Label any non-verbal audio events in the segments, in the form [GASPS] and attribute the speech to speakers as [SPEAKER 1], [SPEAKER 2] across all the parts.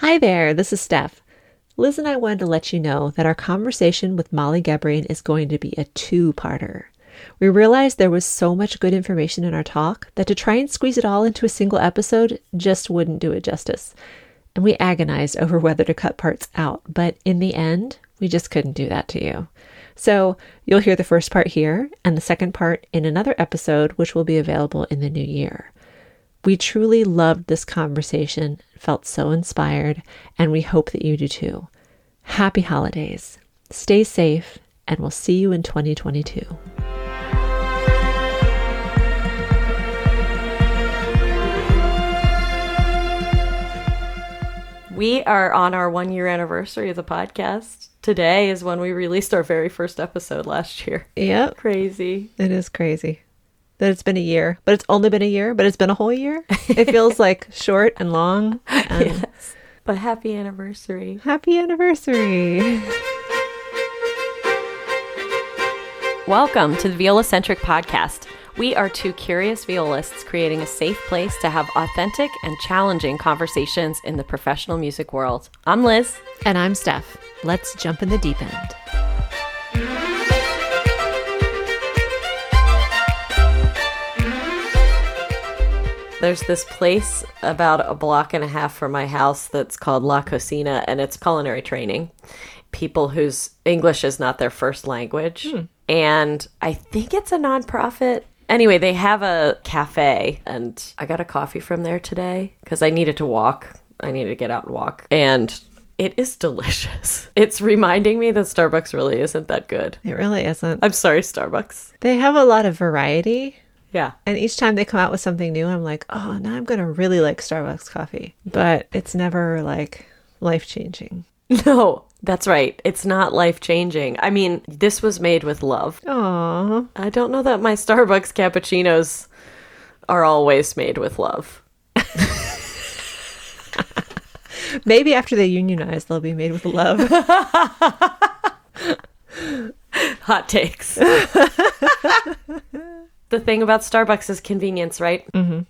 [SPEAKER 1] Hi there, this is Steph. Liz and I wanted to let you know that our conversation with Molly Gebrian is going to be a two parter. We realized there was so much good information in our talk that to try and squeeze it all into a single episode just wouldn't do it justice. And we agonized over whether to cut parts out, but in the end, we just couldn't do that to you. So you'll hear the first part here and the second part in another episode, which will be available in the new year. We truly loved this conversation, felt so inspired, and we hope that you do too. Happy holidays. Stay safe, and we'll see you in 2022.
[SPEAKER 2] We are on our one year anniversary of the podcast. Today is when we released our very first episode last year.
[SPEAKER 1] Yep,
[SPEAKER 2] Crazy.
[SPEAKER 1] it is crazy that it's been a year, but it's only been a year, but it's been a whole year. It feels [LAUGHS] like short and long. And
[SPEAKER 2] Yes. But happy anniversary.
[SPEAKER 1] Happy anniversary.
[SPEAKER 2] Welcome to the Viola Centric Podcast. We are two curious violists creating a safe place to have authentic and challenging conversations in the professional music world. I'm Liz.
[SPEAKER 1] And I'm Steph. Let's jump in the deep end.
[SPEAKER 2] There's this place about a block and a half from my house that's called La Cocina, and it's culinary training. People whose English is not their first language. Hmm. And I think it's a nonprofit. Anyway, they have a cafe, and I got a coffee from there today because I needed to walk. I needed to get out and walk. And it is delicious. [LAUGHS] It's reminding me that Starbucks really isn't that good.
[SPEAKER 1] It really isn't.
[SPEAKER 2] I'm sorry, Starbucks.
[SPEAKER 1] They have a lot of variety.
[SPEAKER 2] Yeah.
[SPEAKER 1] And each time they come out with something new, I'm like, oh, now I'm going to really like Starbucks coffee. But it's never like life changing. [LAUGHS]
[SPEAKER 2] No, that's right. It's not life changing. I mean, this was made with love.
[SPEAKER 1] Aww.
[SPEAKER 2] I don't know that my Starbucks cappuccinos are always made with love. [LAUGHS]
[SPEAKER 1] Maybe after they unionize, they'll be made with love. [LAUGHS]
[SPEAKER 2] Hot takes. The thing about Starbucks is convenience, right?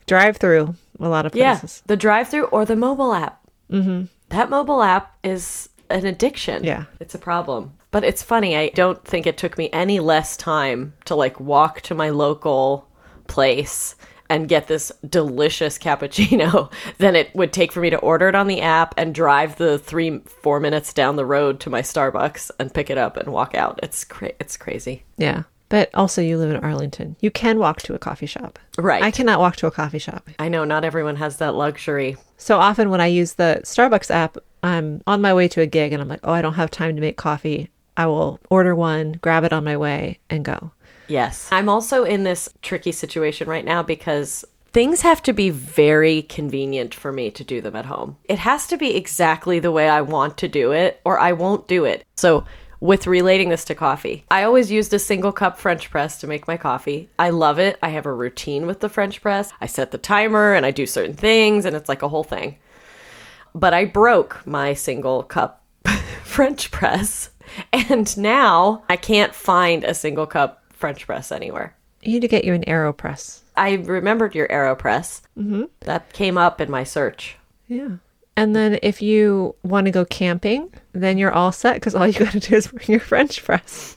[SPEAKER 1] Drive through a lot of places. Yeah.
[SPEAKER 2] The drive through or the mobile app. Mm-hmm. That mobile app is an addiction.
[SPEAKER 1] Yeah.
[SPEAKER 2] It's a problem. But it's funny. I don't think it took me any less time to like walk to my local place and get this delicious cappuccino [LAUGHS] than it would take for me to order it on the app and drive the three, four minutes down the road to my Starbucks and pick it up and walk out. It's cra- it's crazy.
[SPEAKER 1] Yeah. But also, you live in Arlington. You can walk to a coffee shop.
[SPEAKER 2] Right.
[SPEAKER 1] I cannot walk to a coffee shop.
[SPEAKER 2] I know not everyone has that luxury.
[SPEAKER 1] So often when I use the Starbucks app, I'm on my way to a gig and I'm like, oh, I don't have time to make coffee. I will order one, grab it on my way, and go.
[SPEAKER 2] Yes. I'm also in this tricky situation right now because things have to be very convenient for me to do them at home. It has to be exactly the way I want to do it, or I won't do it. So, with relating this to coffee, I always used a single cup French press to make my coffee. I love it. I have a routine with the French press. I set the timer and I do certain things, and it's like a whole thing. But I broke my single cup [LAUGHS] French press, and now I can't find a single cup French press anywhere.
[SPEAKER 1] You need to get you an AeroPress.
[SPEAKER 2] I remembered your AeroPress. Mm-hmm. That came up in my search.
[SPEAKER 1] Yeah. And then if you want to go camping, then you're all set because all you [LAUGHS] got to do is bring your French press.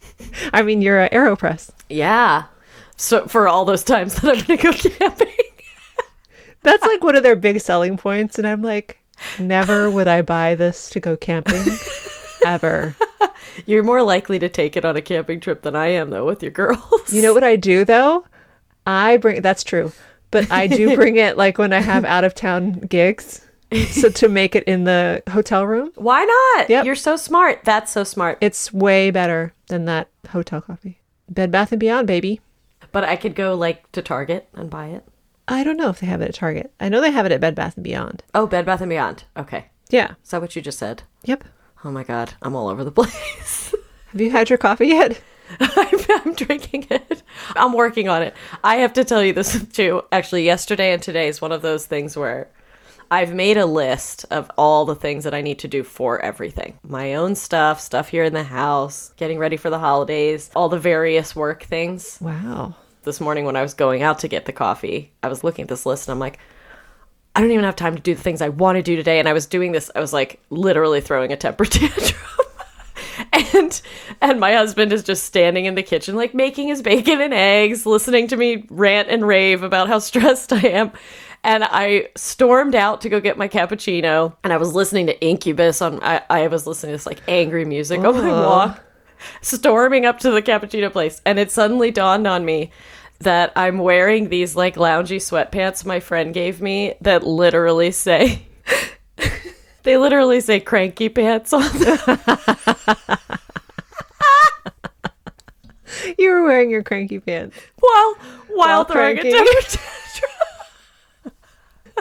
[SPEAKER 1] I mean, your uh, AeroPress.
[SPEAKER 2] Yeah. So for all those times that I'm going to go [LAUGHS] camping.
[SPEAKER 1] That's like one of their big selling points. And I'm like, never would I buy this to go camping [LAUGHS] ever.
[SPEAKER 2] You're more likely to take it on a camping trip than I am, though, with your girls.
[SPEAKER 1] You know what I do though? I bring that's true. But I do bring it like when I have out of town gigs. [LAUGHS] So to make it in the hotel room.
[SPEAKER 2] Why not?
[SPEAKER 1] Yep.
[SPEAKER 2] You're so smart. That's so smart.
[SPEAKER 1] It's way better than that hotel coffee. Bed Bath and Beyond, baby.
[SPEAKER 2] But I could go like to Target and buy it.
[SPEAKER 1] I don't know if they have it at Target. I know they have it at Bed Bath and Beyond.
[SPEAKER 2] Oh, Bed Bath and Beyond. Okay.
[SPEAKER 1] Yeah.
[SPEAKER 2] Is that what you just said?
[SPEAKER 1] Yep.
[SPEAKER 2] Oh my God. I'm all over the [LAUGHS] place.
[SPEAKER 1] Have you had your coffee yet? [LAUGHS]
[SPEAKER 2] I'm, I'm drinking it. I'm working on it. I have to tell you this too. Actually, yesterday and today is one of those things where I've made a list of all the things that I need to do for everything my own stuff, stuff here in the house, getting ready for the holidays, all the various work things.
[SPEAKER 1] Wow.
[SPEAKER 2] This morning, when I was going out to get the coffee, I was looking at this list and I'm like, I don't even have time to do the things I want to do today. And I was doing this, I was like literally throwing a temper [LAUGHS] tantrum. and and my husband is just standing in the kitchen like making his bacon and eggs listening to me rant and rave about how [LAUGHS] stressed i am and i stormed out to go get my cappuccino and i was listening to incubus on i, I was listening to this like angry music on my uh-huh. walk storming up to the cappuccino place and it suddenly dawned on me that i'm wearing these like loungy sweatpants my friend gave me that literally say [LAUGHS] they literally say cranky pants on them
[SPEAKER 1] You were wearing your cranky pants.
[SPEAKER 2] while while,
[SPEAKER 1] While
[SPEAKER 2] throwing
[SPEAKER 1] cranky.
[SPEAKER 2] a temper tantrum. [LAUGHS]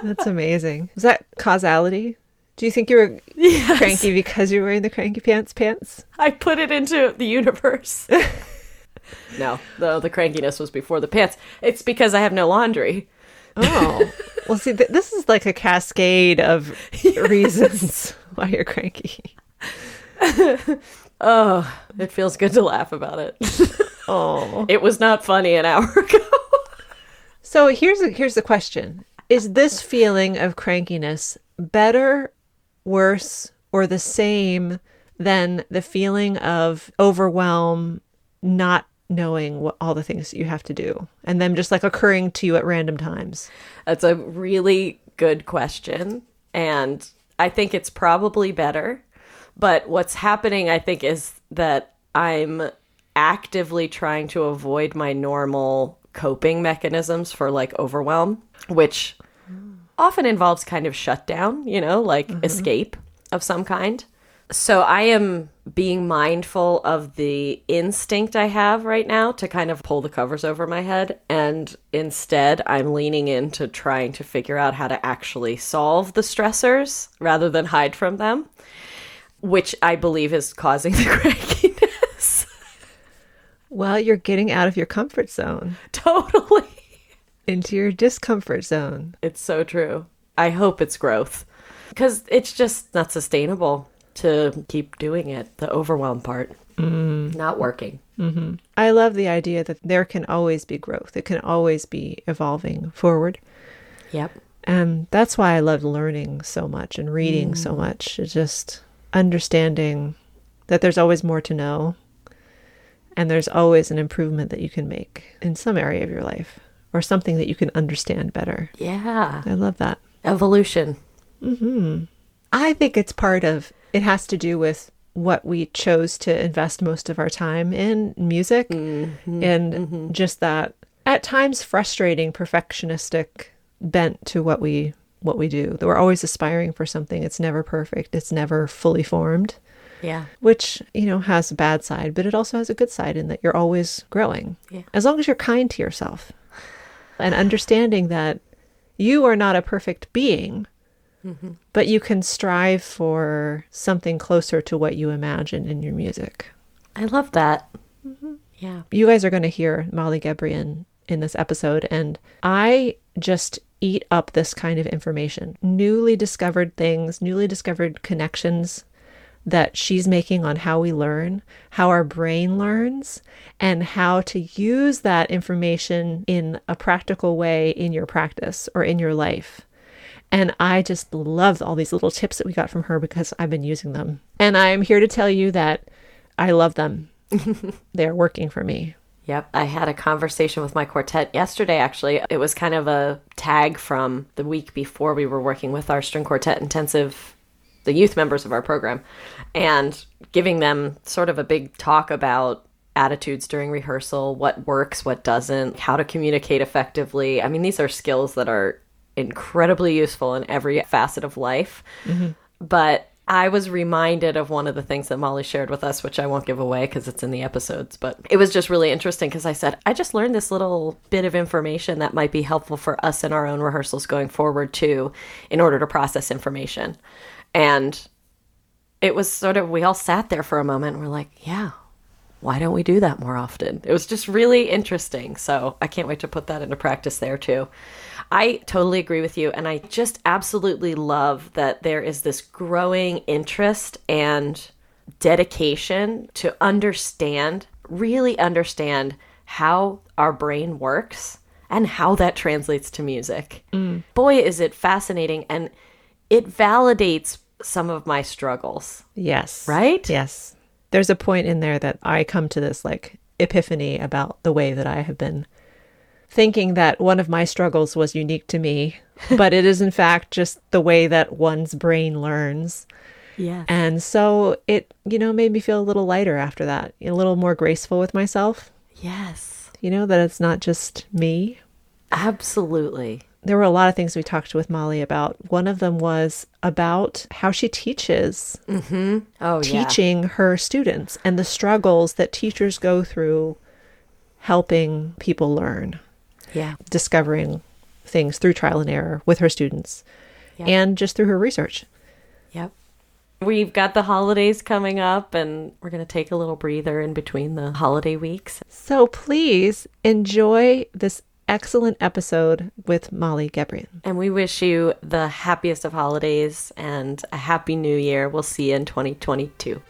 [SPEAKER 1] That's amazing. Is that causality? Do you think you were
[SPEAKER 2] Yes.
[SPEAKER 1] cranky because you were wearing the cranky pants pants?
[SPEAKER 2] I put it into the universe. [LAUGHS] no, the the crankiness was before the pants. It's because I have no laundry.
[SPEAKER 1] Oh. [LAUGHS] well, see, th- this is like a cascade of reasons [LAUGHS] why you're cranky.
[SPEAKER 2] Oh, it feels good to laugh about it.
[SPEAKER 1] Oh.
[SPEAKER 2] it was not funny an hour ago.
[SPEAKER 1] So here's a, here's the question: Is this feeling of crankiness better, worse, or the same than the feeling of overwhelm, not knowing what all the things you have to do, and them just like occurring to you at random times?
[SPEAKER 2] That's a really good question. And I think it's probably better. But what's happening, I think, is that I'm actively trying to avoid my normal coping mechanisms for like overwhelm, which often involves kind of shutdown, you know, like mm-hmm. escape of some kind. So I am being mindful of the instinct I have right now to kind of pull the covers over my head. And instead, I'm leaning into trying to figure out how to actually solve the stressors rather than hide from them, which I believe is causing the [LAUGHS] crankiness.
[SPEAKER 1] Well, you're getting out of your comfort zone [LAUGHS]
[SPEAKER 2] totally.
[SPEAKER 1] Into your discomfort zone.
[SPEAKER 2] It's so true. I hope it's growth because it's just not sustainable to keep doing it. The overwhelm part, mm-hmm. not working. Mm-hmm.
[SPEAKER 1] I love the idea that there can always be growth. It can always be evolving forward.
[SPEAKER 2] Yep.
[SPEAKER 1] And that's why I love learning so much and reading so mm. much. It's just understanding that there's always more to know and there's always an improvement that you can make in some area of your life or something that you can understand better.
[SPEAKER 2] Yeah.
[SPEAKER 1] I love that.
[SPEAKER 2] Evolution. Mm-hmm.
[SPEAKER 1] I think it's part of it has to do with what we chose to invest most of our time in music mm-hmm. and mm-hmm. just that at times frustrating perfectionistic bent to what we what we do. That we're always aspiring for something. It's never perfect. It's never fully formed,
[SPEAKER 2] Yeah.
[SPEAKER 1] which, you know, has a bad side, but it also has a good side in that you're always growing.
[SPEAKER 2] Yeah.
[SPEAKER 1] As long as you're kind to yourself and understanding that you are not a perfect being, mm-hmm. but you can strive for something closer to what you imagine in your music.
[SPEAKER 2] I love that. Mm-hmm. Yeah.
[SPEAKER 1] You guys are going to hear Molly Gebrian in this episode, and I just eat up this kind of information. Newly discovered things, newly discovered connections that she's making on how we learn, how our brain learns, and how to use that information in a practical way in your practice or in your life. And I just love all these little tips that we got from her because I've been using them. And I'm here to tell you that I love them. [LAUGHS] They're working for me.
[SPEAKER 2] Yep. I had a conversation with my quartet yesterday, actually. It was kind of a tag from the week before we were working with our string quartet intensive, the youth members of our program, and giving them sort of a big talk about attitudes during rehearsal, what works, what doesn't, how to communicate effectively. I mean, these are skills that are incredibly useful in every facet of life. Mm-hmm. But I was reminded of one of the things that Molly shared with us, which I won't give away because it's in the episodes. But it was just really interesting because I said, I just learned this little bit of information that might be helpful for us in our own rehearsals going forward, too, in order to process information. And it was sort of, we all sat there for a moment and we're like, yeah, why don't we do that more often? It was just really interesting. So I can't wait to put that into practice there too. I totally agree with you. And I just absolutely love that there is this growing interest and dedication to understand, really understand how our brain works and how that translates to music. Mm. Boy, is it fascinating and it validates some of my struggles.
[SPEAKER 1] Yes.
[SPEAKER 2] Right?
[SPEAKER 1] Yes. There's a point in there that I come to this like epiphany about the way that I have been thinking that one of my struggles was unique to me, [LAUGHS] but it is in fact just the way that one's brain learns.
[SPEAKER 2] Yeah.
[SPEAKER 1] And so it, you know, made me feel a little lighter after that, a little more graceful with myself,
[SPEAKER 2] Yes.
[SPEAKER 1] you know, that it's not just me.
[SPEAKER 2] Absolutely.
[SPEAKER 1] There were a lot of things we talked with Molly about. One of them was about how she teaches, mm-hmm.
[SPEAKER 2] Oh, yeah.
[SPEAKER 1] teaching her students and the struggles that teachers go through helping people learn,
[SPEAKER 2] Yeah.
[SPEAKER 1] discovering things through trial and error with her students
[SPEAKER 2] Yeah.
[SPEAKER 1] and just through her research.
[SPEAKER 2] Yep. We've got the holidays coming up, and we're going to take a little breather in between the holiday weeks.
[SPEAKER 1] So please enjoy this excellent episode with Molly Gebrian.
[SPEAKER 2] And we wish you the happiest of holidays and a happy new year. We'll see you in 2022.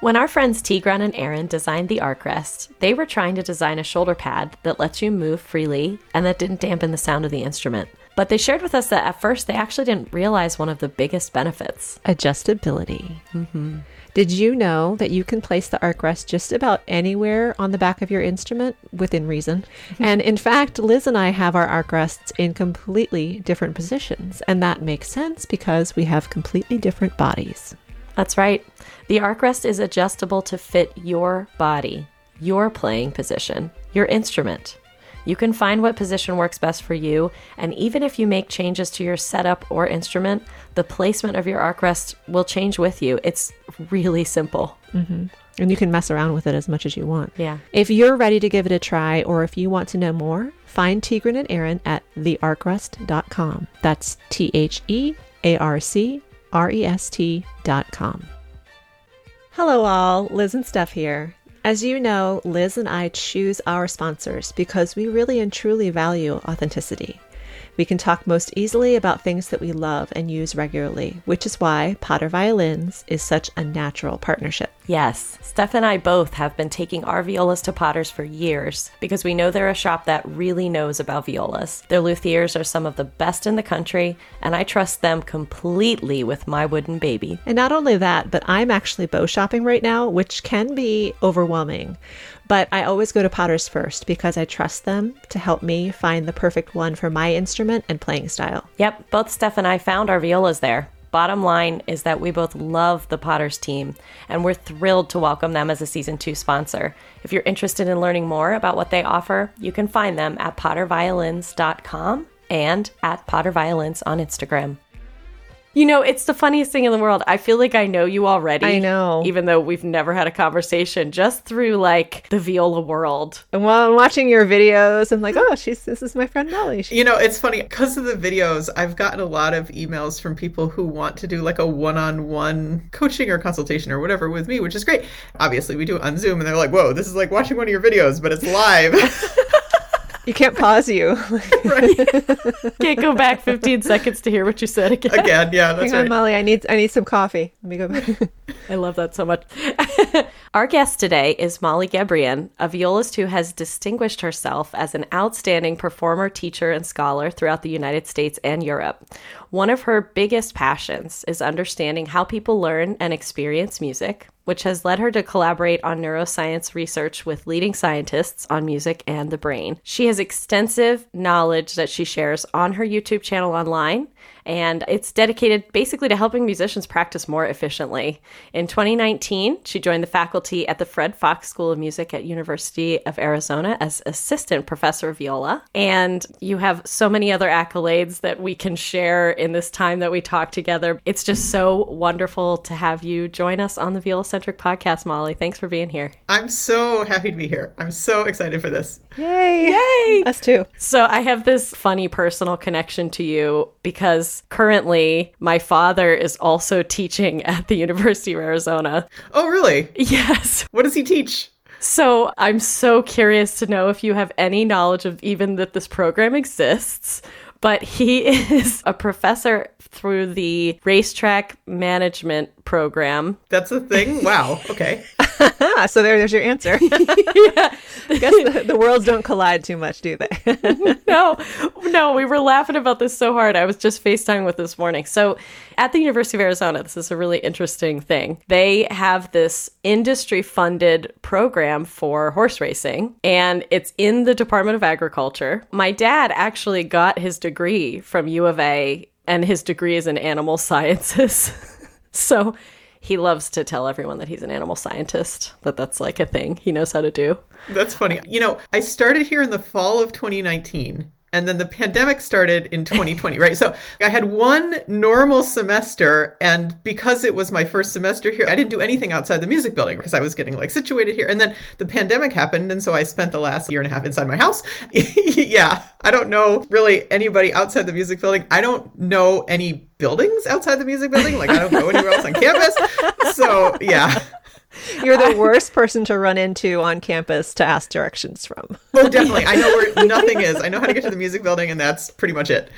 [SPEAKER 2] When our friends Tigran and Aaron designed the ArcRest, they were trying to design a shoulder pad that lets you move freely and that didn't dampen the sound of the instrument. But they shared with us that at first they actually didn't realize one of the biggest benefits.
[SPEAKER 1] Adjustability. Mm-hmm. Did you know that you can place the arc rest just about anywhere on the back of your instrument within reason? Mm-hmm. and in fact, Liz and I have our arc rests in completely different positions. And that makes sense because we have completely different bodies.
[SPEAKER 2] That's right. The arc rest is adjustable to fit your body, your playing position, your instrument. You can find what position works best for you, and even if you make changes to your setup or instrument, the placement of your arc rest will change with you. It's really simple. Mm-hmm.
[SPEAKER 1] And you can mess around with it as much as you want.
[SPEAKER 2] Yeah.
[SPEAKER 1] If you're ready to give it a try, or if you want to know more, find Tigran and Aaron at thearcrest.com. That's T H E A R C R E S T.com. Hello, all. Liz and Steph here. As you know, Liz and I choose our sponsors because we really and truly value authenticity. We can talk most easily about things that we love and use regularly, which is why Potter Violins is such a natural partnership.
[SPEAKER 2] Yes, Steph and I both have been taking our violas to Potters for years because we know they're a shop that really knows about violas. Their luthiers are some of the best in the country, and I trust them completely with my wooden baby.
[SPEAKER 1] And not only that, but I'm actually bow shopping right now, which can be overwhelming. But I always go to Potters first because I trust them to help me find the perfect one for my instrument and playing style.
[SPEAKER 2] Yep, both Steph and I found our violas there. Bottom line is that we both love the Potters team, and we're thrilled to welcome them as a season two sponsor. If you're interested in learning more about what they offer, you can find them at potterviolins.com and at potterviolins on Instagram. You know, it's the funniest thing in the world. I feel like I know you already.
[SPEAKER 1] I know.
[SPEAKER 2] Even though we've never had a conversation, just through like the viola world.
[SPEAKER 1] And while I'm watching your videos, I'm like, oh, she's this is my friend Molly. She-
[SPEAKER 3] You know, it's funny because of the videos, I've gotten a lot of emails from people who want to do like a one on one coaching or consultation or whatever with me, which is great. Obviously, we do it on Zoom and they're like, whoa, this is like watching one of your videos, but it's live. [LAUGHS]
[SPEAKER 1] You can't pause you. [LAUGHS]
[SPEAKER 2] Can't go back 15 seconds to hear what you said again.
[SPEAKER 3] Again, yeah, that's
[SPEAKER 1] Hang on. Molly. I need I need some coffee. Let me go back.
[SPEAKER 2] I love that so much. [LAUGHS] Our guest today is Molly Gebrian, a violist who has distinguished herself as an outstanding performer, teacher, and scholar throughout the United States and Europe. One of her biggest passions is understanding how people learn and experience music, which has led her to collaborate on neuroscience research with leading scientists on music and the brain. She has extensive knowledge that she shares on her YouTube channel online and it's dedicated basically to helping musicians practice more efficiently. In 2019, she joined the faculty at the Fred Fox School of Music at University of Arizona as assistant professor of viola. And you have so many other accolades that we can share in this time that we talk together. It's just so wonderful to have you join us on the Viola Centric podcast, Molly. Thanks for being here.
[SPEAKER 3] I'm so happy to be here. I'm so excited for this.
[SPEAKER 1] Yay!
[SPEAKER 2] Yay!
[SPEAKER 1] Us too.
[SPEAKER 2] So I have this funny personal connection to you because currently my father is also teaching at the University of Arizona.
[SPEAKER 3] Oh, really?
[SPEAKER 2] Yes.
[SPEAKER 3] What does he teach?
[SPEAKER 2] So I'm so curious to know if you have any knowledge of even that this program exists. But he [LAUGHS] is a professor through the racetrack management program.
[SPEAKER 3] That's a thing? Wow. Okay. [LAUGHS]
[SPEAKER 1] so there, there's your answer. [LAUGHS] yeah. I guess the, the, worlds don't collide too much, do they? [LAUGHS]
[SPEAKER 2] no, no, we were laughing about this so hard. I was just FaceTiming with this morning. So at the University of Arizona, this is a really interesting thing. They have this industry funded program for horse racing, and it's in the Department of Agriculture. My dad actually got his degree from U of A, and his degree is in animal sciences. so he loves to tell everyone that he's an animal scientist, that that's like a thing he knows how to do.
[SPEAKER 3] That's funny. You know, I started here in the fall of 2019 and then the pandemic started in 2020 right? So i had one normal semester and because it was my first semester here i didn't do anything outside the music building because i was getting like situated here. And then the pandemic happened and so i spent the last year and a half inside my house. [LAUGHS] Yeah i don't know really anybody outside the music building. I don't know any buildings outside the music building. Like i don't go anywhere else on campus. So yeah [LAUGHS]
[SPEAKER 1] you're the worst person to run into on campus to ask directions from.
[SPEAKER 3] oh, definitely. I know where nothing is. I know how to get to the music building, and that's pretty much it.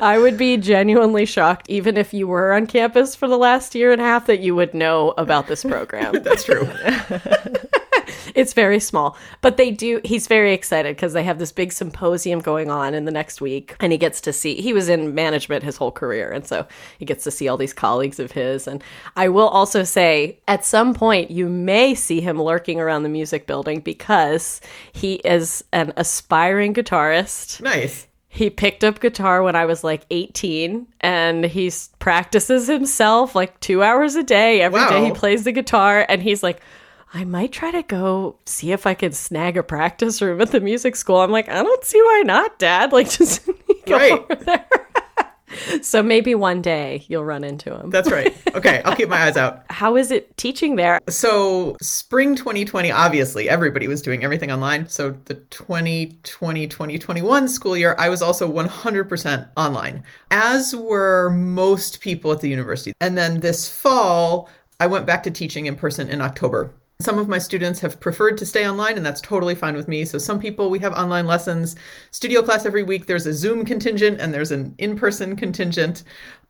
[SPEAKER 2] I would be genuinely shocked, even if you were on campus for the last year and a half, that you would know about this program. [LAUGHS]
[SPEAKER 3] that's true. [LAUGHS] [LAUGHS]
[SPEAKER 2] it's very small, but they do. He's very excited because they have this big symposium going on in the next week, and he gets to see. He was in management his whole career, and so he gets to see all these colleagues of his. And I will also say, at some point, you may see him lurking around the music building because he is an aspiring guitarist.
[SPEAKER 3] Nice
[SPEAKER 2] he picked up guitar when I was like 18 and he practices himself like two hours a day. Every wow. day he plays the guitar and he's like, I might try to go see if I can snag a practice room at the music school. I'm like, I don't see why not, Dad. Like, [LAUGHS] just go right. over there. [LAUGHS] so maybe one day you'll run into him.
[SPEAKER 3] That's right. Okay, I'll keep my eyes out. [LAUGHS]
[SPEAKER 2] How is it teaching there?
[SPEAKER 3] So, spring 2020, obviously, everybody was doing everything online. So, the 2020 2021 school year, I was also 100% online, as were most people at the university. And then this fall, I went back to teaching in person in October. Some of my students have preferred to stay online, and that's totally fine with me. So, some people, we have online lessons, studio class every week. There's a Zoom contingent and there's an in person contingent.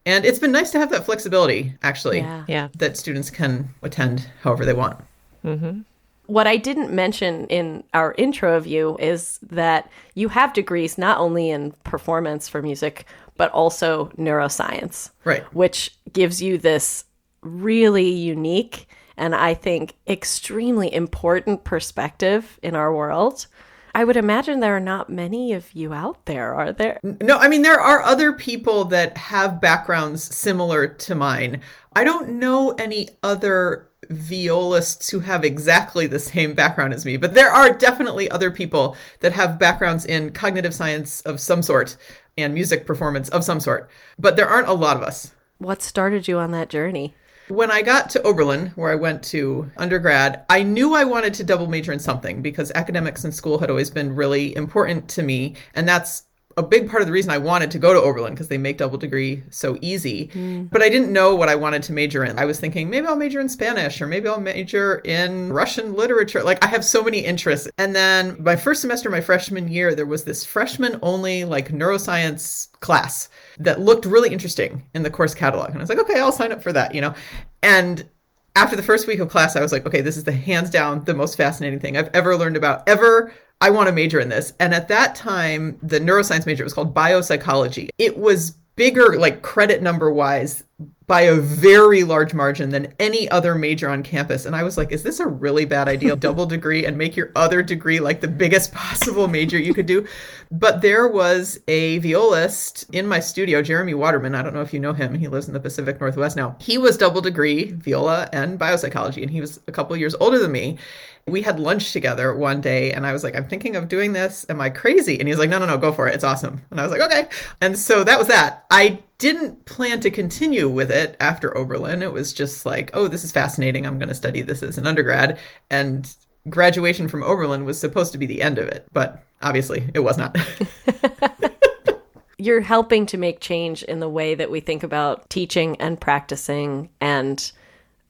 [SPEAKER 3] And it's been nice to have that flexibility, actually,
[SPEAKER 1] yeah. yeah.
[SPEAKER 3] that students can attend however they want.
[SPEAKER 2] Mm-hmm. What I didn't mention in our intro of you is that you have degrees not only in performance for music, but also neuroscience.
[SPEAKER 3] Right.
[SPEAKER 2] Which gives you this really unique and I think extremely important perspective in our world. I would imagine there are not many of you out there, are there?
[SPEAKER 3] No, I mean, there are other people that have backgrounds similar to mine. I don't know any other violists who have exactly the same background as me, but there are definitely other people that have backgrounds in cognitive science of some sort and music performance of some sort, but there aren't a lot of us.
[SPEAKER 2] What started you on that journey?
[SPEAKER 3] When I got to Oberlin, where I went to undergrad, I knew I wanted to double major in something because academics in school had always been really important to me. And that's a big part of the reason I wanted to go to Oberlin because they make double degree so easy. Mm. But I didn't know what I wanted to major in. I was thinking maybe I'll major in Spanish or maybe I'll major in Russian literature. Like I have so many interests. And then my first semester, my freshman year, there was this freshman only like neuroscience class that looked really interesting in the course catalog. And I was like, okay, I'll sign up for that, you know? And after the first week of class, I was like, okay, this is the hands down the most fascinating thing I've ever learned about, ever I want to major in this. And at that time, the neuroscience major was called biopsychology. It was bigger, like credit number wise, by a very large margin than any other major on campus. And I was like, is this a really bad idea? [LAUGHS] Double degree and make your other degree like the biggest [LAUGHS] possible major you could do. But there was a violist in my studio, Jeremy Waterman. I don't know if you know him. He lives in the Pacific Northwest now. He was double degree viola and biopsychology, and he was a couple years older than me we had lunch together one day and I was like, I'm thinking of doing this. Am I crazy? And he was like, no, no, no, go for it. It's awesome. And I was like, okay. And so that was that. I didn't plan to continue with it after Oberlin. It was just like, oh, this is fascinating. I'm going to study this as an undergrad. And graduation from Oberlin was supposed to be the end of it, but obviously it was not. [LAUGHS]
[SPEAKER 2] You're helping to make change in the way that we think about teaching and practicing and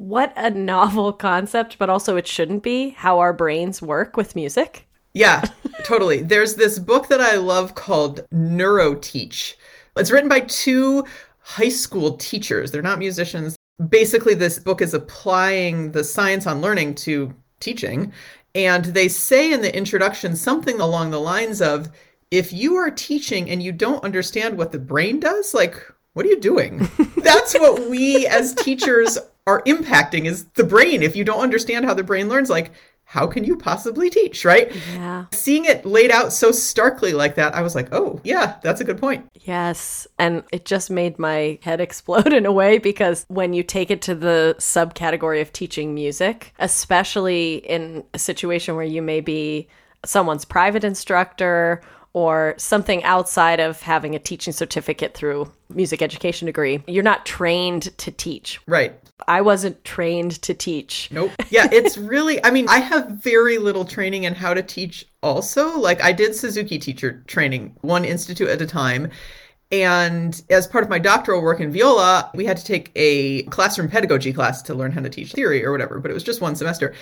[SPEAKER 2] what a novel concept, but also it shouldn't be how our brains work with music.
[SPEAKER 3] Yeah, totally. There's this book that I love called Neuroteach. It's written by two high school teachers. They're not musicians. basically this book is applying the science on learning to teaching. And they say in the introduction something along the lines of if you are teaching and you don't understand what the brain does, like, what are you doing? [LAUGHS] That's what we as teachers are impacting is the brain. If you don't understand how the brain learns, like, how can you possibly teach, right?
[SPEAKER 2] Yeah.
[SPEAKER 3] Seeing it laid out so starkly like that, I was like, oh, yeah, that's a good point.
[SPEAKER 2] Yes. And it just made my head [LAUGHS] explode in a way because when you take it to the subcategory of teaching music, especially in a situation where you may be someone's private instructor or something outside of having a teaching certificate through music education degree. You're not trained to teach.
[SPEAKER 3] Right.
[SPEAKER 2] I wasn't trained to teach.
[SPEAKER 3] Nope. Yeah, it's [LAUGHS] really I mean, I have very little training in how to teach also. Like I did Suzuki teacher training, one institute at a time. And as part of my doctoral work in viola, we had to take a classroom pedagogy class to learn how to teach theory or whatever, but it was just one semester.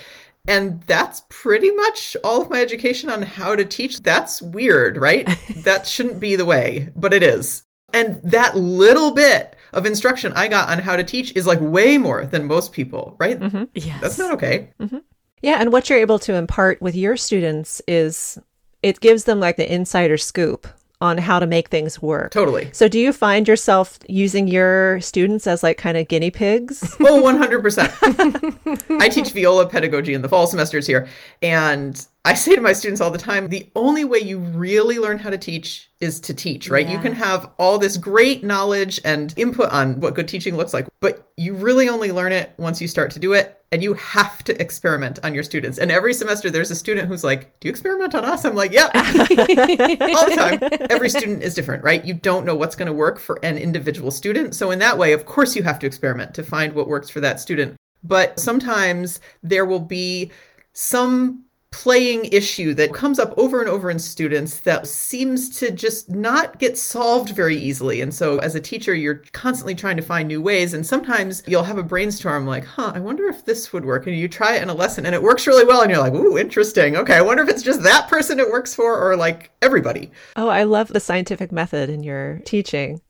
[SPEAKER 3] And that's pretty much all of my education on how to teach. That's weird, right? [LAUGHS] that shouldn't be the way, but it is. And that little bit of instruction I got on how to teach is like way more than most people, right?
[SPEAKER 2] Mm-hmm. Yes.
[SPEAKER 3] That's not okay.
[SPEAKER 1] Mm-hmm. Yeah. And what you're able to impart with your students is it gives them like the insider scoop on how to make things work.
[SPEAKER 3] Totally.
[SPEAKER 1] So do you find yourself using your students as like kind of guinea pigs? [LAUGHS]
[SPEAKER 3] oh, 100%. I teach viola pedagogy in the fall semesters here and I say to my students all the time, the only way you really learn how to teach is to teach, right? Yeah. You can have all this great knowledge and input on what good teaching looks like, but you really only learn it once you start to do it. And you have to experiment on your students. And every semester, there's a student who's like, Do you experiment on us? I'm like, Yeah, [LAUGHS] all the time. Every student is different, right? You don't know what's going to work for an individual student. So, in that way, of course, you have to experiment to find what works for that student. But sometimes there will be some playing issue that comes up over and over in students that seems to just not get solved very easily. And so, as a teacher, you're constantly trying to find new ways. And sometimes you'll have a brainstorm like, huh, I wonder if this would work. And you try it in a lesson and it works really well. And you're like, ooh, interesting. Okay, I wonder if it's just that person it works for or like everybody.
[SPEAKER 1] Oh, I love the scientific method in your teaching.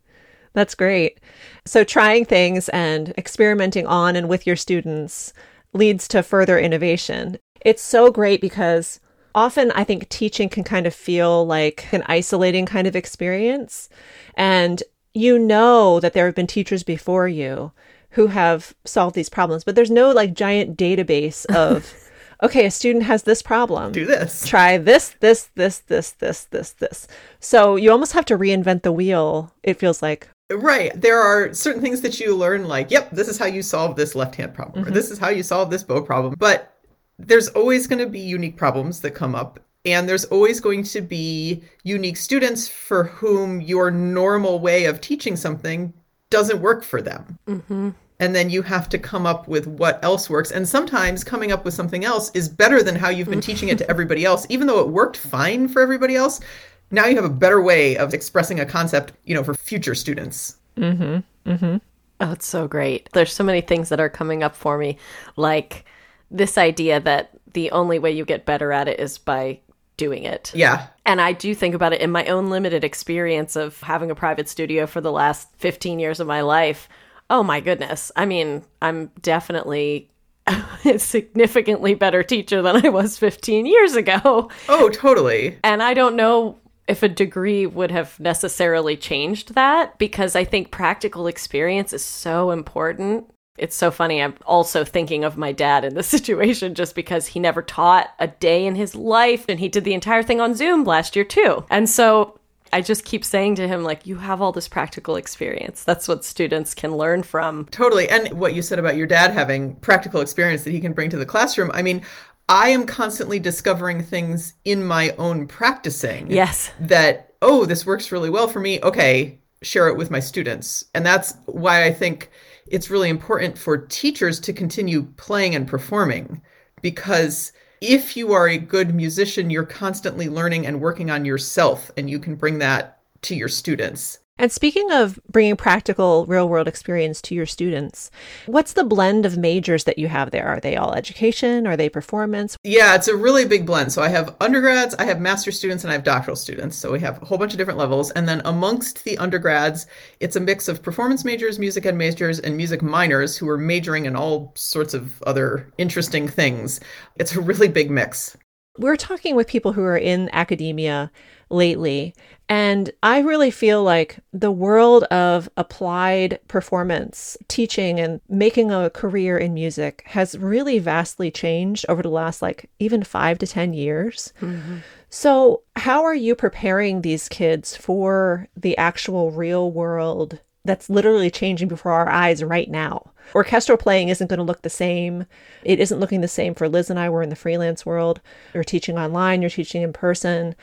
[SPEAKER 1] That's great. So, trying things and experimenting on and with your students leads to further innovation. It's so great because often I think teaching can kind of feel like an isolating kind of experience. And you know that there have been teachers before you who have solved these problems, but there's no like giant database [LAUGHS] of, okay, a student has this problem.
[SPEAKER 3] Do this.
[SPEAKER 1] Try this, this, this, this, this, this, this. So you almost have to reinvent the wheel, it feels like.
[SPEAKER 3] Right. There are certain things that you learn, like, yep, this is how you solve this left hand problem, mm-hmm. or this is how you solve this bow problem. But there's always going to be unique problems that come up and there's always going to be unique students for whom your normal way of teaching something doesn't work for them. Mm-hmm. And then you have to come up with what else works. And sometimes coming up with something else is better than how you've been teaching it to everybody else. Even though it worked fine for everybody else, now you have a better way of expressing a concept, you know, for future students.
[SPEAKER 1] Mm-hmm. Mm-hmm.
[SPEAKER 2] Oh, it's so great. There's so many things that are coming up for me, like this idea that the only way you get better at it is by doing it.
[SPEAKER 3] Yeah.
[SPEAKER 2] And I do think about it in my own limited experience of having a private studio for the last 15 years of my life. Oh my goodness. I mean, I'm definitely [LAUGHS] a significantly better teacher than I was 15 years ago.
[SPEAKER 3] Oh, totally.
[SPEAKER 2] And I don't know if a degree would have necessarily changed that because I think practical experience is so important it's so funny. I'm also thinking of my dad in this [LAUGHS] situation just because he never taught a day in his life and he did the entire thing on Zoom last year too. And so I just keep saying to him, like, you have all this practical experience. That's what students can learn from.
[SPEAKER 3] Totally. And what you said about your dad having practical experience that he can bring to the classroom. I mean, I am constantly discovering things in my own practicing.
[SPEAKER 2] Yes.
[SPEAKER 3] That, oh, this works really well for me. Okay, share it with my students. And that's why I think it's really important for teachers to continue playing and performing because if you are a good musician, you're constantly learning and working on yourself, and you can bring that to your students.
[SPEAKER 1] And speaking of bringing practical real world experience to your students, what's the blend of majors that you have there? Are they all education? Are they performance?
[SPEAKER 3] Yeah, it's a really big blend. So I have undergrads, I have master students, and I have doctoral students. So we have a whole bunch of different levels. And then amongst the undergrads, it's a mix of performance majors, music ed majors, and music minors who are majoring in all sorts of other interesting things. It's a really big mix.
[SPEAKER 1] We're talking with people who are in academia lately. And I really feel like the world of applied performance, teaching, and making a career in music has really vastly changed over the last, like, even five to 10 years. Mm-hmm. So, how are you preparing these kids for the actual real world that's literally changing before our eyes right now? Orchestral playing isn't going to look the same. It isn't looking the same for Liz and I. We're in the freelance world. You're teaching online, you're teaching in person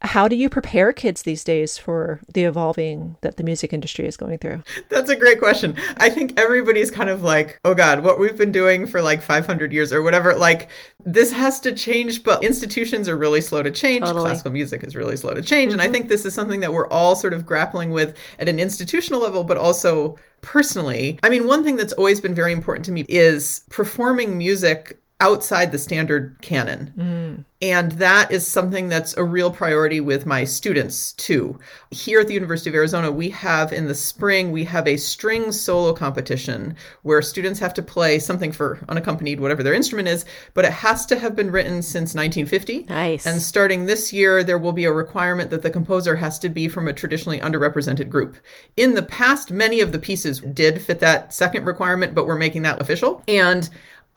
[SPEAKER 1] how do you prepare kids these days for the evolving that the music industry is going through?
[SPEAKER 3] That's a great question. I think everybody's kind of like, oh God, what we've been doing for like 500 years or whatever, like this has to change, but institutions are really slow to change. Totally. Classical music is really slow to change. Mm-hmm. And I mm-hmm. think this is something that we're all sort of grappling with at an institutional level, but also personally. I mean, one thing that's always been very important to me is performing music outside the standard canon. Mm. And that is something that's a real priority with my students too. Here at the University of Arizona, we have in the spring, we have a string solo competition where students have to play something for unaccompanied, whatever their instrument is, but it has to have been written since 1950.
[SPEAKER 2] Nice.
[SPEAKER 3] And starting this year, there will be a requirement that the composer has to be from a traditionally underrepresented group. In the past, many of the pieces did fit that second requirement, but we're making that official. And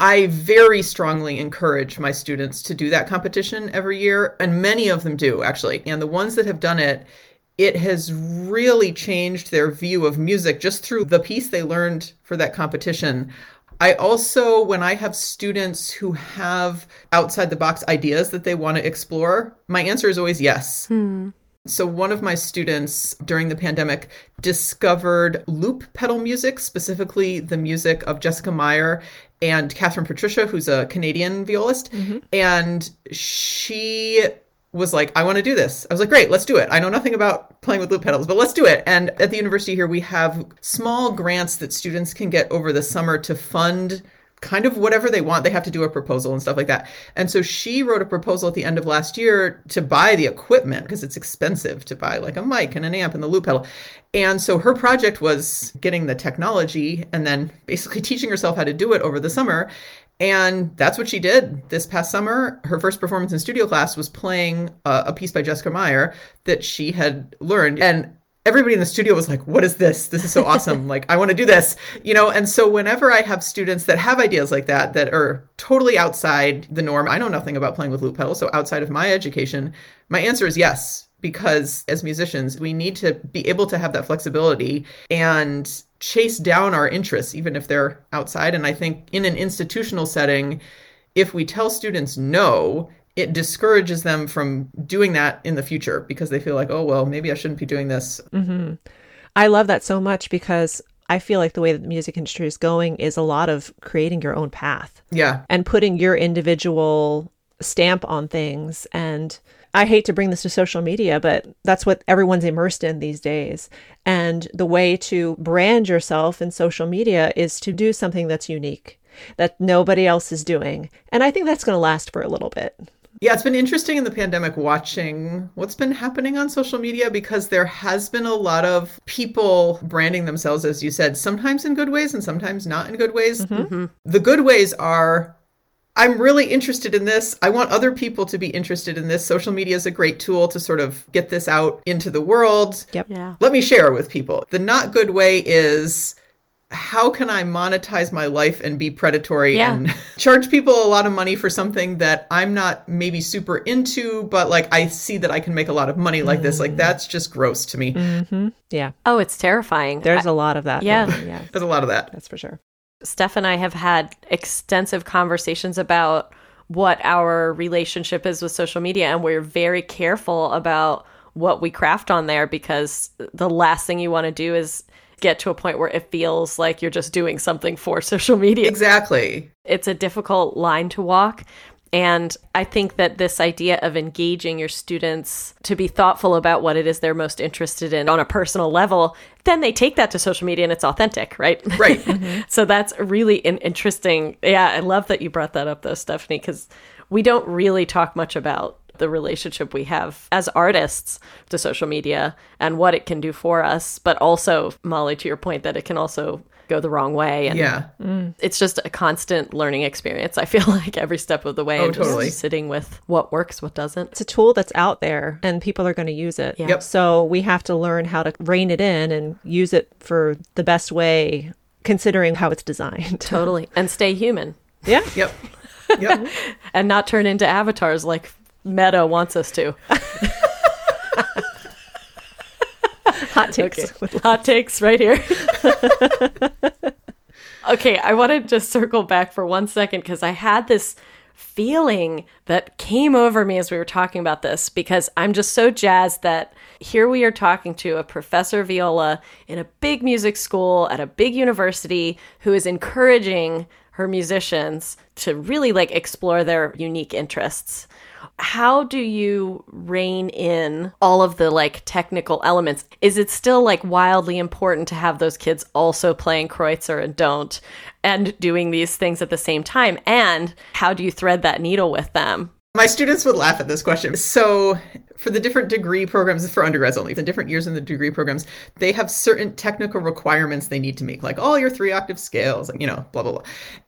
[SPEAKER 3] I very strongly encourage my students to do that competition every year, and many of them do actually. And the ones that have done it, it has really changed their view of music just through the piece they learned for that competition. I also, when I have students who have outside the box ideas that they want to explore, my answer is always yes. Hmm. So, one of my students during the pandemic discovered loop pedal music, specifically the music of Jessica Meyer and Catherine Patricia, who's a Canadian violist. Mm-hmm. And she was like, I want to do this. I was like, great, let's do it. I know nothing about playing with loop pedals, but let's do it. And at the university here, we have small grants that students can get over the summer to fund kind of whatever they want. They have to do a proposal and stuff like that. And so she wrote a proposal at the end of last year to buy the equipment because it's expensive to buy like a mic and an amp and the loop pedal. And so her project was getting the technology and then basically [LAUGHS] teaching herself how to do it over the summer. And that's what she did this past summer. Her first performance in studio class was playing a, a piece by Jessica Meyer that she had learned. And everybody in the studio was like, What is this? This is so awesome. [LAUGHS] like, I want to do this, you know? And so, whenever I have students that have ideas like that, that are totally outside the norm, I know nothing about playing with loop pedals. So, outside of my education, my answer is yes, because as musicians, we need to be able to have that flexibility and chase down our interests, even if they're outside. And I think in an institutional setting, if we tell students no, it discourages them from doing that in the future because they feel like, oh, well, maybe I shouldn't be doing this.
[SPEAKER 1] Mm-hmm. I love that so much because I feel like the way that the music industry is going is a lot of creating your own path.
[SPEAKER 3] Yeah.
[SPEAKER 1] And putting your individual stamp on things. And I hate to bring this to social media, but that's what everyone's immersed in these days. And the way to brand yourself in social media is to do something that's unique that nobody else is doing. And I think that's going to last for a little bit.
[SPEAKER 3] Yeah, it's been interesting in the pandemic watching what's been happening on social media because there has been a lot of people branding themselves, as you said, sometimes in good ways and sometimes not in good ways. Mm-hmm. mm-hmm. The good ways are I'm really interested in this. I want other people to be interested in this. Social media is a great tool to sort of get this out into the world.
[SPEAKER 1] Yep. Yeah.
[SPEAKER 3] Let me share with people. The not good way is how can I monetize my life and be predatory yeah. and [LAUGHS] charge people a lot of money for something that I'm not maybe super into, but like I see that I can make a lot of money like mm. this. Like mm. that's just gross to me.
[SPEAKER 1] Mm-hmm. Yeah.
[SPEAKER 2] Oh, it's terrifying.
[SPEAKER 1] There's I, a lot of that.
[SPEAKER 2] Yeah.
[SPEAKER 1] yeah.
[SPEAKER 3] There's a lot of that.
[SPEAKER 1] That's for sure.
[SPEAKER 2] Steph and I have had extensive conversations about what our relationship is with social media, and we're very careful about what we craft on there because the last thing you want to do is get to a point where it feels like you're just doing something for [LAUGHS] social media.
[SPEAKER 3] Exactly.
[SPEAKER 2] It's a difficult line to walk. And I think that this idea of engaging your students to be thoughtful about what it is they're most interested in on a personal level, then they take that to social media and it's authentic, right?
[SPEAKER 3] Right. [LAUGHS]
[SPEAKER 2] so that's really an interesting. Yeah, I love that you brought that up though, Stephanie, because we don't really talk much about the relationship we have as artists to social media and what it can do for us, but also, Molly, to your point, that it can also go the wrong way. And
[SPEAKER 3] Yeah. Mm.
[SPEAKER 2] it's just a constant learning experience. I [LAUGHS] feel like every step of the way,
[SPEAKER 3] Oh,
[SPEAKER 2] and just
[SPEAKER 3] totally.
[SPEAKER 2] sitting with what works, what doesn't.
[SPEAKER 1] It's a tool that's out there and people are going to use it.
[SPEAKER 2] Yeah.
[SPEAKER 3] Yep.
[SPEAKER 1] So we have to learn how to rein it in and use it for the best way, considering how it's designed.
[SPEAKER 2] Totally. And stay human
[SPEAKER 1] yeah.
[SPEAKER 3] Yep. Yep. [LAUGHS]
[SPEAKER 2] and not turn into avatars like Meta wants us to. [LAUGHS]
[SPEAKER 1] Hot takes.
[SPEAKER 2] Hot takes right here. [LAUGHS] okay, I want to just circle back for one second because I had this feeling that came over me as we were talking about this because I'm just so jazzed that here we are talking to a professor viola in a big music school at a big university who is encouraging her musicians to really like explore their unique interests how do you rein in all of the like technical elements? Is it still like wildly important to have those kids also playing Kreutzer and don't and doing these things at the same time? And how do you thread that needle with them?
[SPEAKER 3] My students would laugh at this question. So, for the different degree programs, for undergrads only, the different years in the degree programs, they have certain technical requirements they need to make, like all your three octave scales, you know, blah, blah, blah.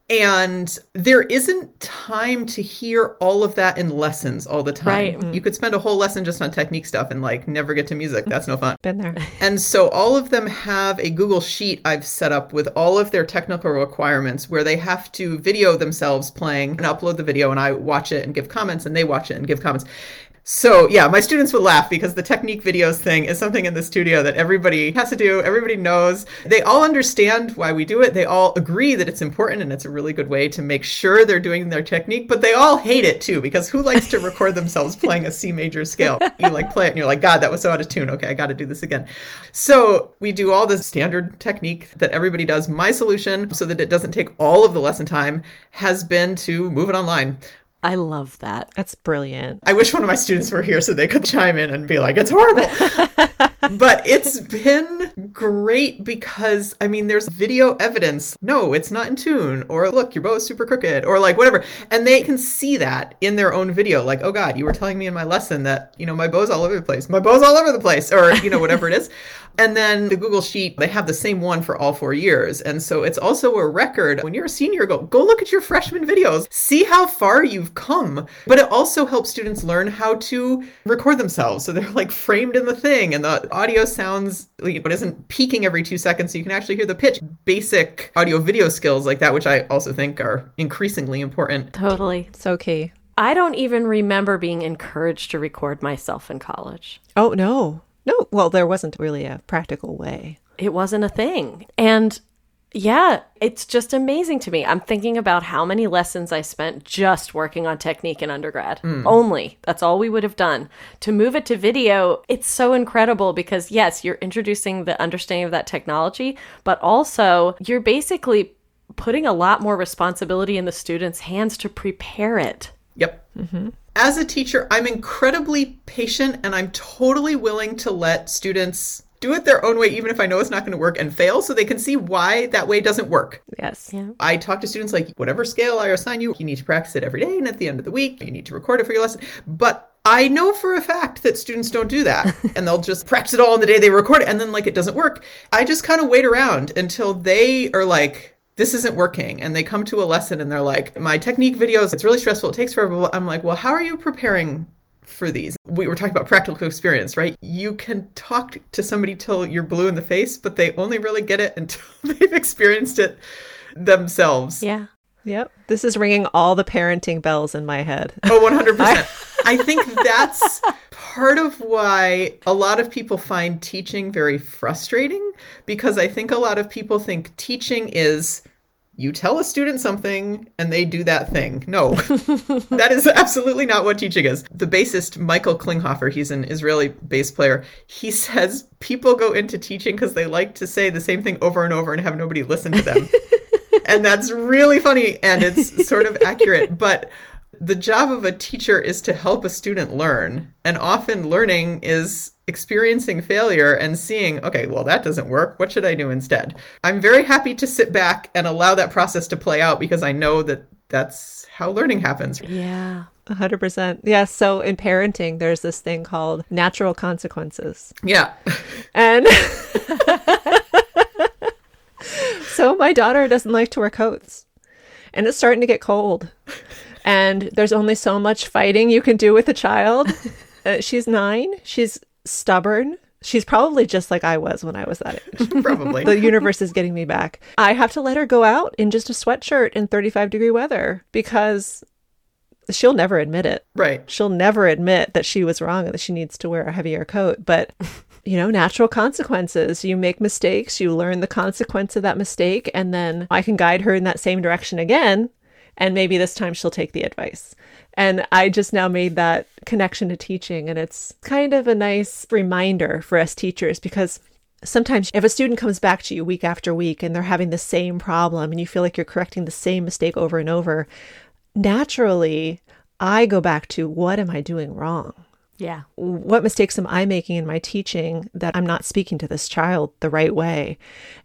[SPEAKER 3] And there isn't time to hear all of that in lessons all the time.
[SPEAKER 2] Right.
[SPEAKER 3] You could spend a whole lesson just on technique stuff and like never get to music. That's no fun.
[SPEAKER 1] Been there. [LAUGHS]
[SPEAKER 3] And so all of them have a Google Sheet I've set up with all of their technical requirements where they have to video themselves playing and upload the video and I watch it and give comments and they watch it and give comments. So yeah, my students would laugh because the technique videos thing is something in the studio that everybody has to do. Everybody knows. They all understand why we do it. They all agree that it's important and it's a really good way to make sure they're doing their technique, but they all hate it too because who likes to record themselves playing a C major scale? You like play it and you're like, God, that was so out of tune. Okay, I got to do this again. So we do all this standard technique that everybody does. My solution, so that it doesn't take all of the lesson time, has been to move it online.
[SPEAKER 2] I love that.
[SPEAKER 1] That's brilliant.
[SPEAKER 3] I wish one of my students were here so they could chime in and be like, it's horrible. [LAUGHS] but it's been great because, I mean, there's video evidence. No, it's not in tune. Or look, your bow is super crooked. Or like whatever. And they can see that in their own video. Like, oh God, you were telling me in my lesson that, you know, my bow's all over the place. My bow's all over the place. Or, you know, whatever it is. [LAUGHS] And then the Google Sheet, they have the same one for all four years. And so it's also a record. When you're a senior, go go look at your freshman videos. See how far you've come. But it also helps students learn how to record themselves. So they're like framed in the thing and the audio sounds like, it isn't peaking every two seconds so you can actually hear the pitch. Basic audio video skills like that, which I also think are increasingly important.
[SPEAKER 2] Totally.
[SPEAKER 1] So key.
[SPEAKER 2] I don't even remember being encouraged to record myself in college.
[SPEAKER 1] Oh, no. No. Well, there wasn't really a practical way.
[SPEAKER 2] It wasn't a thing. And yeah, it's just amazing to me. I'm thinking about how many lessons I spent just working on technique in undergrad. Hmm. Only. That's all we would have done. To move it to video, it's so incredible because, yes, you're introducing the understanding of that technology, but also you're basically putting a lot more responsibility in the students' hands to prepare it.
[SPEAKER 3] Yep. Mm-hmm. As a teacher, I'm incredibly patient and I'm totally willing to let students do it their own way, even if I know it's not going to work and fail, so they can see why that way doesn't work.
[SPEAKER 1] Yes.
[SPEAKER 2] Yeah.
[SPEAKER 3] I talk to students like, whatever scale I assign you, you need to practice it every day, and at the end of the week, you need to record it for your lesson. But I know for a fact that students don't do that, [LAUGHS] and they'll just practice it all on the day they record it, and then like it doesn't work. I just kind of wait around until they are like, this isn't working and they come to a lesson and they're like my technique videos it's really stressful it takes forever i'm like well how are you preparing for these we were talking about practical experience right you can talk to somebody till you're blue in the face but they only really get it [LAUGHS] until they've experienced it themselves
[SPEAKER 2] Yeah.
[SPEAKER 1] Yep. This is ringing all the parenting bells in my head.
[SPEAKER 3] Oh, 100%. [LAUGHS] I think that's part of why a lot of people find teaching very frustrating because I think a lot of people think teaching is you tell a student something and they do that thing. No, [LAUGHS] that is absolutely not what teaching is. The bassist, Michael Klinghoffer, he's an Israeli bass player, he says people go into teaching because they like to say the same thing over and over and have nobody listen to them. [LAUGHS] and that's really funny and it's sort of accurate. But the job of a teacher is to help a student learn. And often learning is experiencing failure and seeing, okay, well, that doesn't work. What should I do instead? I'm very happy to sit back and allow that process to play out because I know that that's how learning happens.
[SPEAKER 2] Yeah.
[SPEAKER 1] 100%. Yeah. So in parenting, there's this thing called natural consequences.
[SPEAKER 3] Yeah. [LAUGHS]
[SPEAKER 1] And [LAUGHS] so my daughter doesn't like to wear coats, and it's starting to get cold. And there's only so much fighting you can do with a child. [LAUGHS] Uh, she's nine. She's stubborn. She's probably just like I was when I was that age. [LAUGHS]
[SPEAKER 3] Probably.
[SPEAKER 1] the universe is getting me back. I have to let her go out in just a sweatshirt in 35 degree weather because she'll never admit it.
[SPEAKER 3] right.
[SPEAKER 1] She'll never admit that she was wrong and that she needs to wear a heavier coat. But, [LAUGHS] you know, natural consequences. You make mistakes, you learn the consequence of that mistake, and then I can guide her in that same direction again. And maybe this time she'll take the advice. And I just now made that connection to teaching. And it's kind of a nice reminder for us teachers because sometimes if a student comes back to you week after week and they're having the same problem and you feel like you're correcting the same mistake over and over, naturally, I go back to what am I doing wrong?
[SPEAKER 2] Yeah.
[SPEAKER 1] What mistakes am I making in my teaching that I'm not speaking to this child the right way?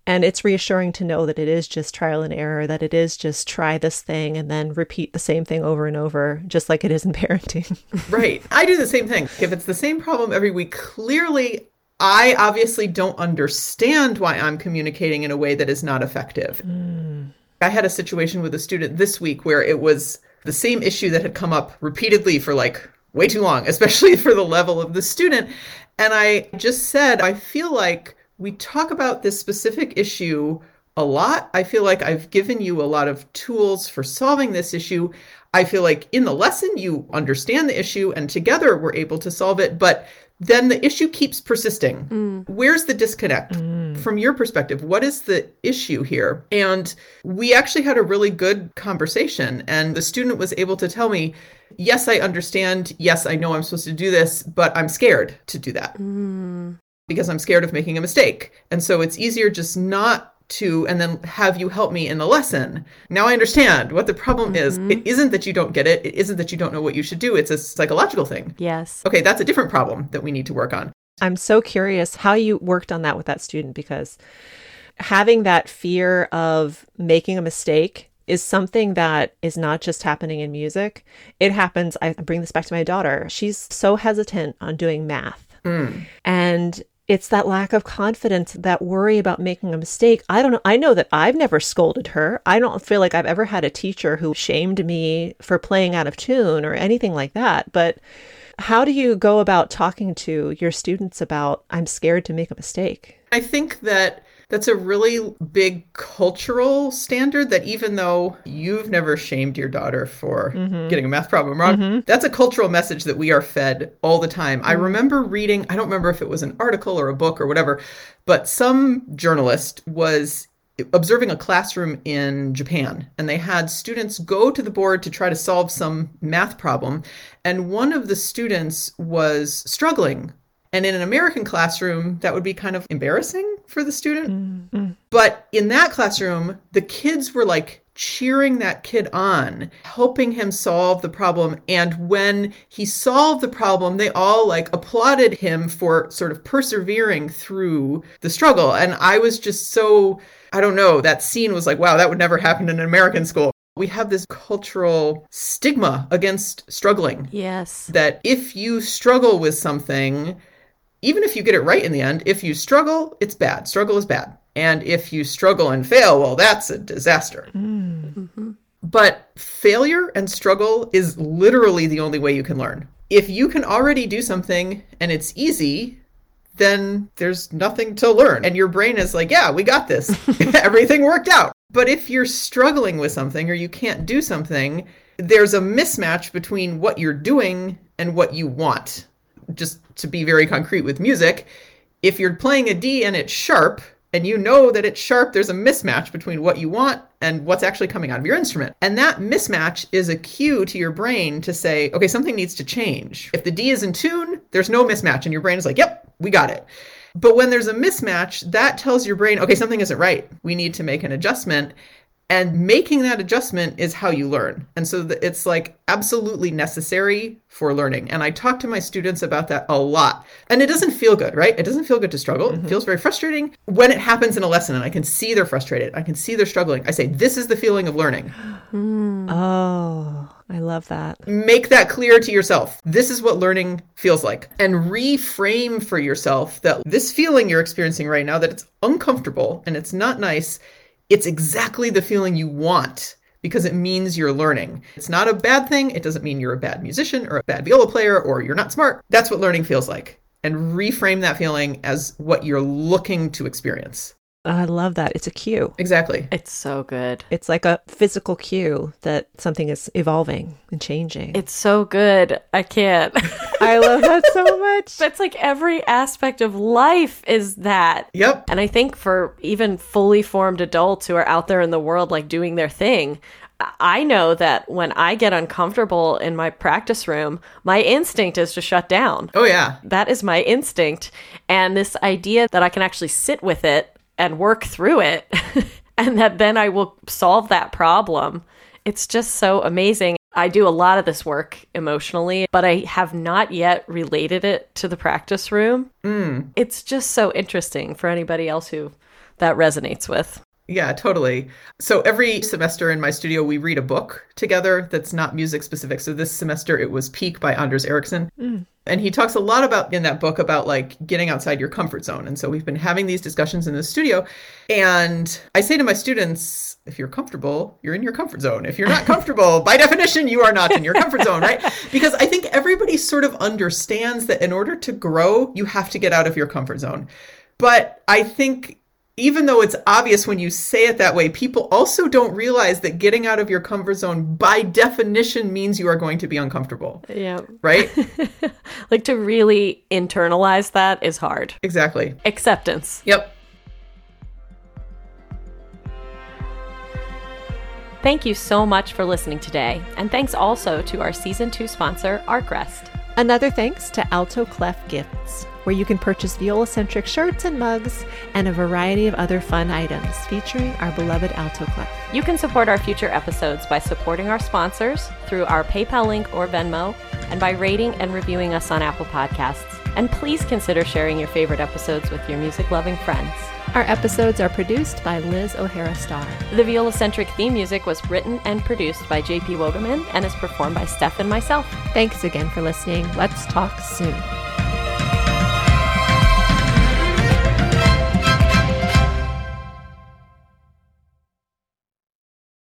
[SPEAKER 1] And it's reassuring to know that it is just trial and error, that it is just try this thing and then repeat the same thing over and over, just like it is in [LAUGHS] parenting.
[SPEAKER 3] Right. I do the same thing. If it's the same problem every week, clearly I obviously don't understand why I'm communicating in a way that is not effective. Mm. I had a situation with a student this week where it was the same issue that had come up repeatedly for like way too long, especially for the level of the student. And I just said, I feel like we talk about this specific issue a lot. I feel like I've given you a lot of tools for solving this issue. I feel like in the lesson, you understand the issue and together we're able to solve it. But then the issue keeps persisting. Mm. Where's the disconnect mm. from your perspective? What is the issue here? And we actually had a really good conversation, and the student was able to tell me, Yes, I understand. Yes, I know I'm supposed to do this, but I'm scared to do that mm. because I'm scared of making a mistake. And so it's easier just not to and then have you help me in the lesson. Now I understand what the problem is. Mm-hmm. It isn't that you don't get it. It isn't that you don't know what you should do. It's a psychological thing.
[SPEAKER 2] Yes.
[SPEAKER 3] Okay, that's a different problem that we need to work on.
[SPEAKER 1] I'm so curious how you worked on that with that student because having that fear of making a mistake is something that is not just happening in music. It happens, I bring this back to my daughter. She's so hesitant on doing math. Mm. And it's that lack of confidence, that worry about making a mistake. I don't know. I know that I've never scolded her. I don't feel like I've ever had a teacher who shamed me for playing out of tune or anything like that. But how do you go about talking to your students about, I'm scared to make a mistake?
[SPEAKER 3] I think that that's a really big cultural standard that even though you've never shamed your daughter for mm-hmm. getting a math problem wrong, mm-hmm. that's a cultural message that we are fed all the time. I mm-hmm. remember reading, I don't remember if it was an article or a book or whatever, but some journalist was observing a classroom in Japan and they had students go to the board to try to solve some math problem and one of the students was struggling and in an American classroom, that would be kind of embarrassing for the student. Mm-hmm. But in that classroom, the kids were like cheering that kid on, helping him solve the problem. And when he solved the problem, they all like applauded him for sort of persevering through the struggle. And I was just so, I don't know, that scene was like, wow, that would never happen in an American school. We have this cultural stigma against struggling
[SPEAKER 2] Yes.
[SPEAKER 3] that if you struggle with something, even if you get it right in the end, if you struggle, it's bad. Struggle is bad. And if you struggle and fail, well, that's a disaster. Mm. Mm-hmm. But failure and struggle is literally the only way you can learn. If you can already do something and it's easy, then there's nothing to learn. And your brain is like, yeah, we got this. [LAUGHS] [LAUGHS] Everything worked out. But if you're struggling with something or you can't do something, there's a mismatch between what you're doing and what you want. Just to be very concrete with music, if you're playing a D and it's sharp, and you know that it's sharp, there's a mismatch between what you want and what's actually coming out of your instrument. And that mismatch is a cue to your brain to say, okay, something needs to change. If the D is in tune, there's no mismatch, and your brain is like, yep, we got it. But when there's a mismatch, that tells your brain, okay, something isn't right. We need to make an adjustment. And making that adjustment is how you learn. And so it's like absolutely necessary for learning. And I talk to my students about that a lot. And it doesn't feel good, right? It doesn't feel good to struggle. It mm-hmm. feels very frustrating when it happens in a lesson and I can see they're frustrated. I can see they're struggling. I say, this is the feeling of learning. [GASPS]
[SPEAKER 1] Oh, I love that.
[SPEAKER 3] Make that clear to yourself. This is what learning feels like. And reframe for yourself that this feeling you're experiencing right now, that it's uncomfortable and it's not nice, it's exactly the feeling you want because it means you're learning. It's not a bad thing. It doesn't mean you're a bad musician or a bad viola player or you're not smart. That's what learning feels like. And reframe that feeling as what you're looking to experience.
[SPEAKER 1] Oh, I love that. It's a cue.
[SPEAKER 3] Exactly.
[SPEAKER 2] It's so good.
[SPEAKER 1] It's like a physical cue that something is evolving and changing.
[SPEAKER 2] It's so good. I can't. [LAUGHS]
[SPEAKER 1] I love that so [LAUGHS] much.
[SPEAKER 2] That's like every aspect of life is that.
[SPEAKER 3] Yep.
[SPEAKER 2] And I think for even fully formed adults who are out there in the world, like doing their thing, I- I know that when I get uncomfortable in my practice room, my instinct is to shut down.
[SPEAKER 3] Oh, yeah.
[SPEAKER 2] That is my instinct. And this idea that I can actually sit with it and work through it, [LAUGHS] and that then I will solve that problem. It's just so amazing. I do a lot of this work emotionally, but I have not yet related it to the practice room. Mm. It's just so interesting for anybody else who that resonates with.
[SPEAKER 3] Yeah, totally. So every semester in my studio, we read a book together that's not music specific. So this semester, it was Peak by Anders Ericsson. And he talks a lot about in that book about like getting outside your comfort zone. And so we've been having these discussions in the studio. And I say to my students, if you're comfortable, you're in your comfort zone. If you're not [LAUGHS] comfortable, by definition, you are not in your comfort zone, right? Because I think everybody sort of understands that in order to grow, you have to get out of your comfort zone. But I think even though it's obvious when you say it that way, people also don't realize that getting out of your comfort zone by definition means you are going to be uncomfortable,
[SPEAKER 2] Yeah.
[SPEAKER 3] right? [LAUGHS]
[SPEAKER 2] like to really internalize that is hard.
[SPEAKER 3] exactly.
[SPEAKER 2] Acceptance.
[SPEAKER 3] Yep.
[SPEAKER 2] Thank you so much for listening today. And thanks also to our season two sponsor, ArcRest.
[SPEAKER 1] Another thanks to Alto Clef Gifts, where you can purchase viola-centric shirts and mugs and a variety of other fun items featuring our beloved Alto Clef.
[SPEAKER 2] You can support our future episodes by supporting our sponsors through our PayPal link or Venmo and by rating and reviewing us on Apple Podcasts. And please consider sharing your favorite episodes with your music loving friends.
[SPEAKER 1] Our episodes are produced by Liz O'Hara Starr.
[SPEAKER 2] The viola centric theme music was written and produced by JP Wogerman and is performed by Steph and myself.
[SPEAKER 1] Thanks again for listening. Let's talk soon.